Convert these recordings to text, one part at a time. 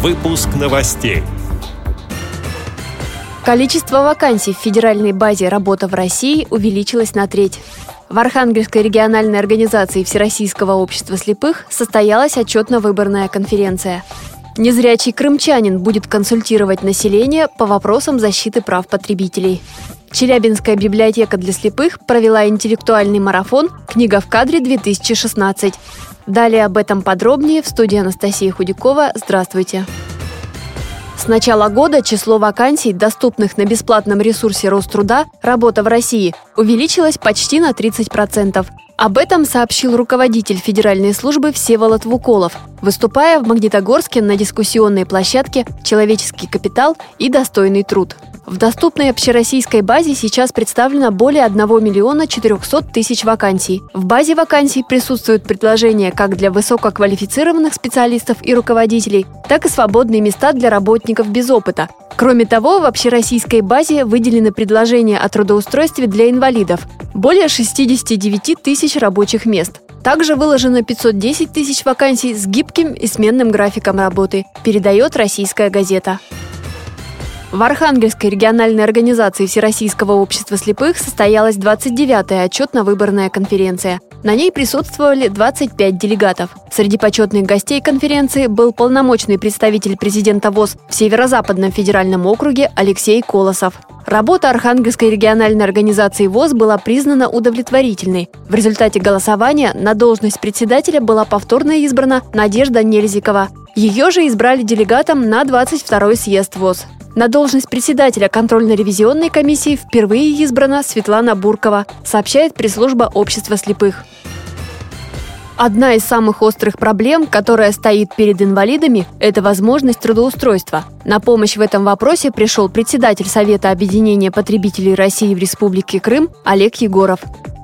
Выпуск новостей. Количество вакансий в федеральной базе «Работа в России» увеличилось на треть. В Архангельской региональной организации Всероссийского общества слепых состоялась отчетно-выборная конференция. Незрячий крымчанин будет консультировать население по вопросам защиты прав потребителей. Челябинская библиотека для слепых провела интеллектуальный марафон «Книга в кадре-2016». Далее об этом подробнее в студии Анастасии Худякова. Здравствуйте! С начала года число вакансий, доступных на бесплатном ресурсе Роструда «Работа в России», увеличилось почти на 30%. Об этом сообщил руководитель Федеральной службы Всеволод Вуколов, выступая в Магнитогорске на дискуссионной площадке «Человеческий капитал и достойный труд». В доступной общероссийской базе сейчас представлено более 1 миллиона 400 тысяч вакансий. В базе вакансий присутствуют предложения как для высококвалифицированных специалистов и руководителей, так и свободные места для работников без опыта. Кроме того, в общероссийской базе выделены предложения о трудоустройстве для инвалидов – более 69 тысяч рабочих мест. Также выложено 510 тысяч вакансий с гибким и сменным графиком работы, передает российская газета. В Архангельской региональной организации Всероссийского общества слепых состоялась 29-я отчетно-выборная конференция. На ней присутствовали 25 делегатов. Среди почетных гостей конференции был полномочный представитель президента ВОЗ в Северо-Западном федеральном округе Алексей Колосов. Работа Архангельской региональной организации ВОЗ была признана удовлетворительной. В результате голосования на должность председателя была повторно избрана Надежда Нельзикова. Ее же избрали делегатом на 22-й съезд ВОЗ. На должность председателя контрольно-ревизионной комиссии впервые избрана Светлана Буркова, сообщает пресс-служба общества слепых. Одна из самых острых проблем, которая стоит перед инвалидами, это возможность трудоустройства. На помощь в этом вопросе пришел председатель Совета объединения потребителей России в Республике Крым Олег Егоров.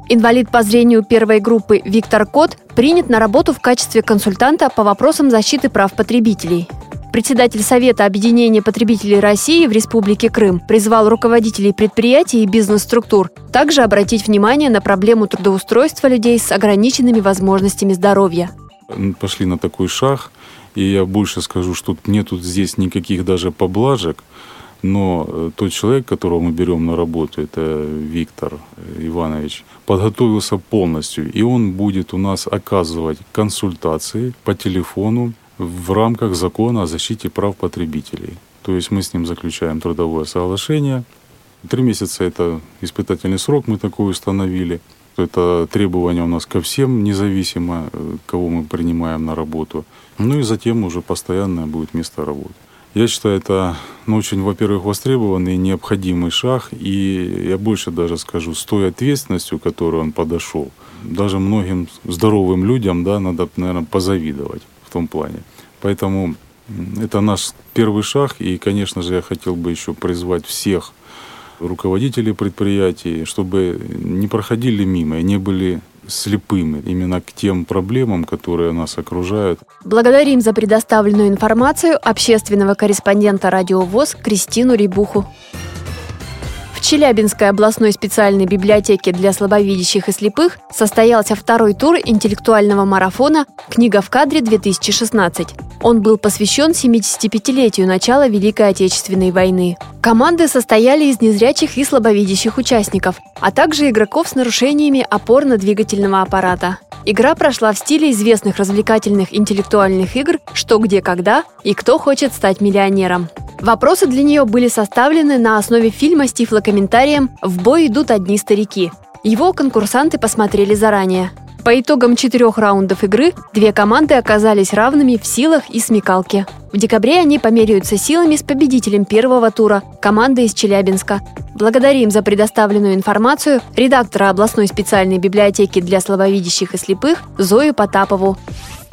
Инвалид по зрению первой группы Виктор Кот принят на работу в качестве консультанта по вопросам защиты прав потребителей. Председатель Совета объединения потребителей России в Республике Крым призвал руководителей предприятий и бизнес-структур также обратить внимание на проблему трудоустройства людей с ограниченными возможностями здоровья. Пошли на такой шаг, и я больше скажу, что нету здесь никаких даже поблажек, но э, тот человек, которого мы берем на работу, это Виктор Иванович, подготовился полностью, и он будет у нас оказывать консультации по телефону в рамках закона о защите прав потребителей. То есть мы с ним заключаем трудовое соглашение. Три месяца – это испытательный срок, мы такой установили. Это требование у нас ко всем, независимо, э, кого мы принимаем на работу. Ну и затем уже постоянное будет место работы. Я считаю, это ну, очень, во-первых, востребованный, необходимый шаг. И я больше даже скажу, с той ответственностью, которую он подошел, даже многим здоровым людям да, надо, наверное, позавидовать том плане. Поэтому это наш первый шаг, и, конечно же, я хотел бы еще призвать всех руководителей предприятий, чтобы не проходили мимо и не были слепыми именно к тем проблемам, которые нас окружают. Благодарим за предоставленную информацию общественного корреспондента «Радио ВОЗ» Кристину Рибуху. Челябинской областной специальной библиотеке для слабовидящих и слепых состоялся второй тур интеллектуального марафона «Книга в кадре-2016». Он был посвящен 75-летию начала Великой Отечественной войны. Команды состояли из незрячих и слабовидящих участников, а также игроков с нарушениями опорно-двигательного аппарата. Игра прошла в стиле известных развлекательных интеллектуальных игр «Что, где, когда» и «Кто хочет стать миллионером». Вопросы для нее были составлены на основе фильма с тифлокомментарием «В бой идут одни старики». Его конкурсанты посмотрели заранее. По итогам четырех раундов игры две команды оказались равными в силах и смекалке. В декабре они померяются силами с победителем первого тура – командой из Челябинска. Благодарим за предоставленную информацию редактора областной специальной библиотеки для слабовидящих и слепых Зою Потапову.